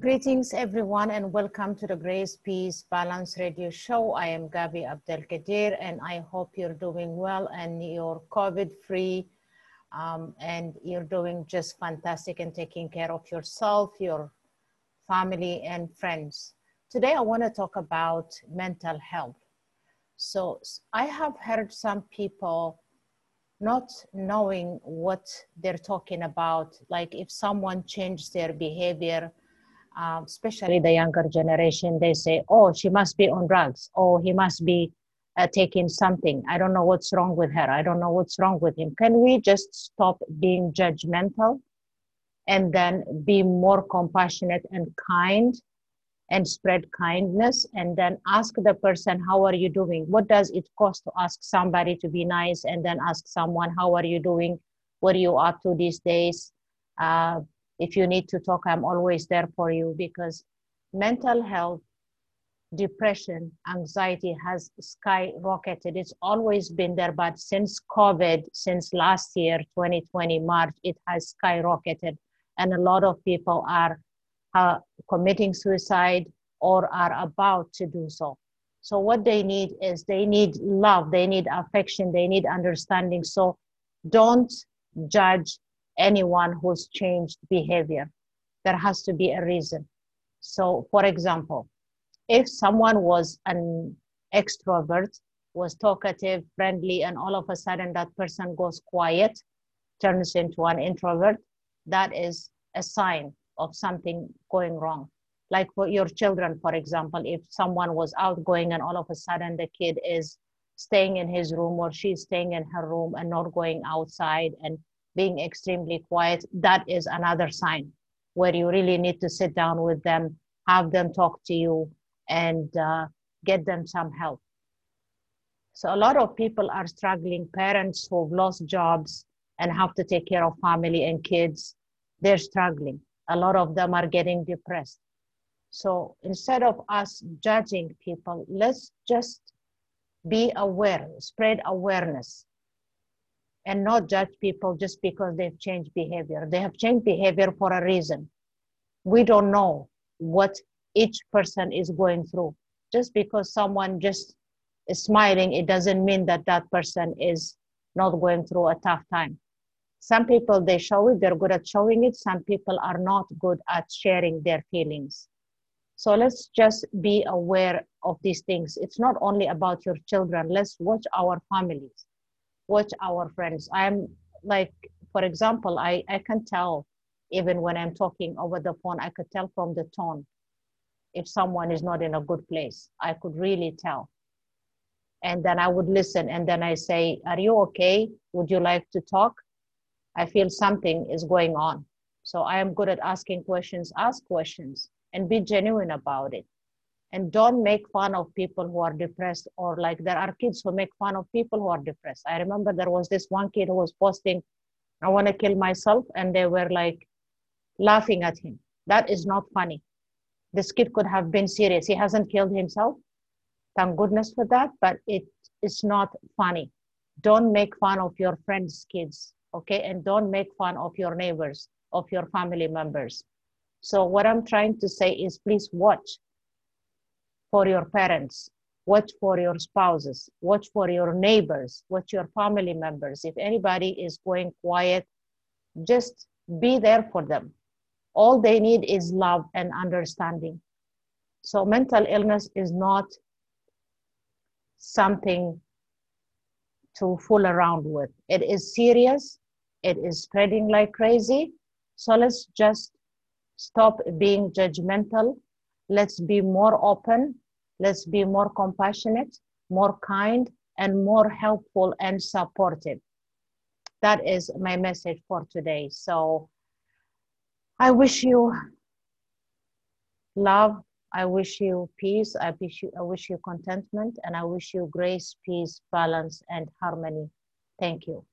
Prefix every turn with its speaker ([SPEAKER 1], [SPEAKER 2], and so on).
[SPEAKER 1] Greetings, everyone, and welcome to the Grace Peace Balance Radio Show. I am Gaby Abdelkadir, and I hope you're doing well and you're COVID free um, and you're doing just fantastic and taking care of yourself, your family, and friends. Today, I want to talk about mental health. So, I have heard some people not knowing what they're talking about, like if someone changed their behavior um, especially the younger generation, they say, oh, she must be on drugs. Oh, he must be uh, taking something. I don't know what's wrong with her. I don't know what's wrong with him. Can we just stop being judgmental and then be more compassionate and kind and spread kindness and then ask the person, how are you doing? What does it cost to ask somebody to be nice and then ask someone, how are you doing? What are you up to these days? Uh, if you need to talk, I'm always there for you because mental health, depression, anxiety has skyrocketed. It's always been there, but since COVID, since last year, 2020, March, it has skyrocketed. And a lot of people are uh, committing suicide or are about to do so. So, what they need is they need love, they need affection, they need understanding. So, don't judge anyone who's changed behavior. There has to be a reason. So, for example, if someone was an extrovert, was talkative, friendly, and all of a sudden that person goes quiet, turns into an introvert, that is a sign of something going wrong. Like for your children, for example, if someone was outgoing and all of a sudden the kid is staying in his room or she's staying in her room and not going outside and being extremely quiet, that is another sign where you really need to sit down with them, have them talk to you, and uh, get them some help. So, a lot of people are struggling, parents who've lost jobs and have to take care of family and kids, they're struggling. A lot of them are getting depressed. So, instead of us judging people, let's just be aware, spread awareness and not judge people just because they've changed behavior. They have changed behavior for a reason. We don't know what each person is going through. Just because someone just is smiling, it doesn't mean that that person is not going through a tough time. Some people, they show it, they're good at showing it. Some people are not good at sharing their feelings. So let's just be aware of these things. It's not only about your children. Let's watch our families watch our friends. I'm like, for example, I, I can tell even when I'm talking over the phone, I could tell from the tone if someone is not in a good place. I could really tell. And then I would listen and then I say, Are you okay? Would you like to talk? I feel something is going on. So I am good at asking questions. Ask questions and be genuine about it. And don't make fun of people who are depressed or like there are kids who make fun of people who are depressed. I remember there was this one kid who was posting i want to kill myself and they were like laughing at him. That is not funny. This kid could have been serious. He hasn't killed himself. Thank goodness for that but it is not funny. Don't make fun of your friends kids okay and don't make fun of your neighbors of your family members so what i'm trying to say is please watch for your parents, watch for your spouses, watch for your neighbors, watch your family members. If anybody is going quiet, just be there for them. All they need is love and understanding. So, mental illness is not something to fool around with. It is serious, it is spreading like crazy. So, let's just stop being judgmental Let's be more open. Let's be more compassionate, more kind, and more helpful and supportive. That is my message for today. So I wish you love. I wish you peace. I wish you, I wish you contentment, and I wish you grace, peace, balance, and harmony. Thank you.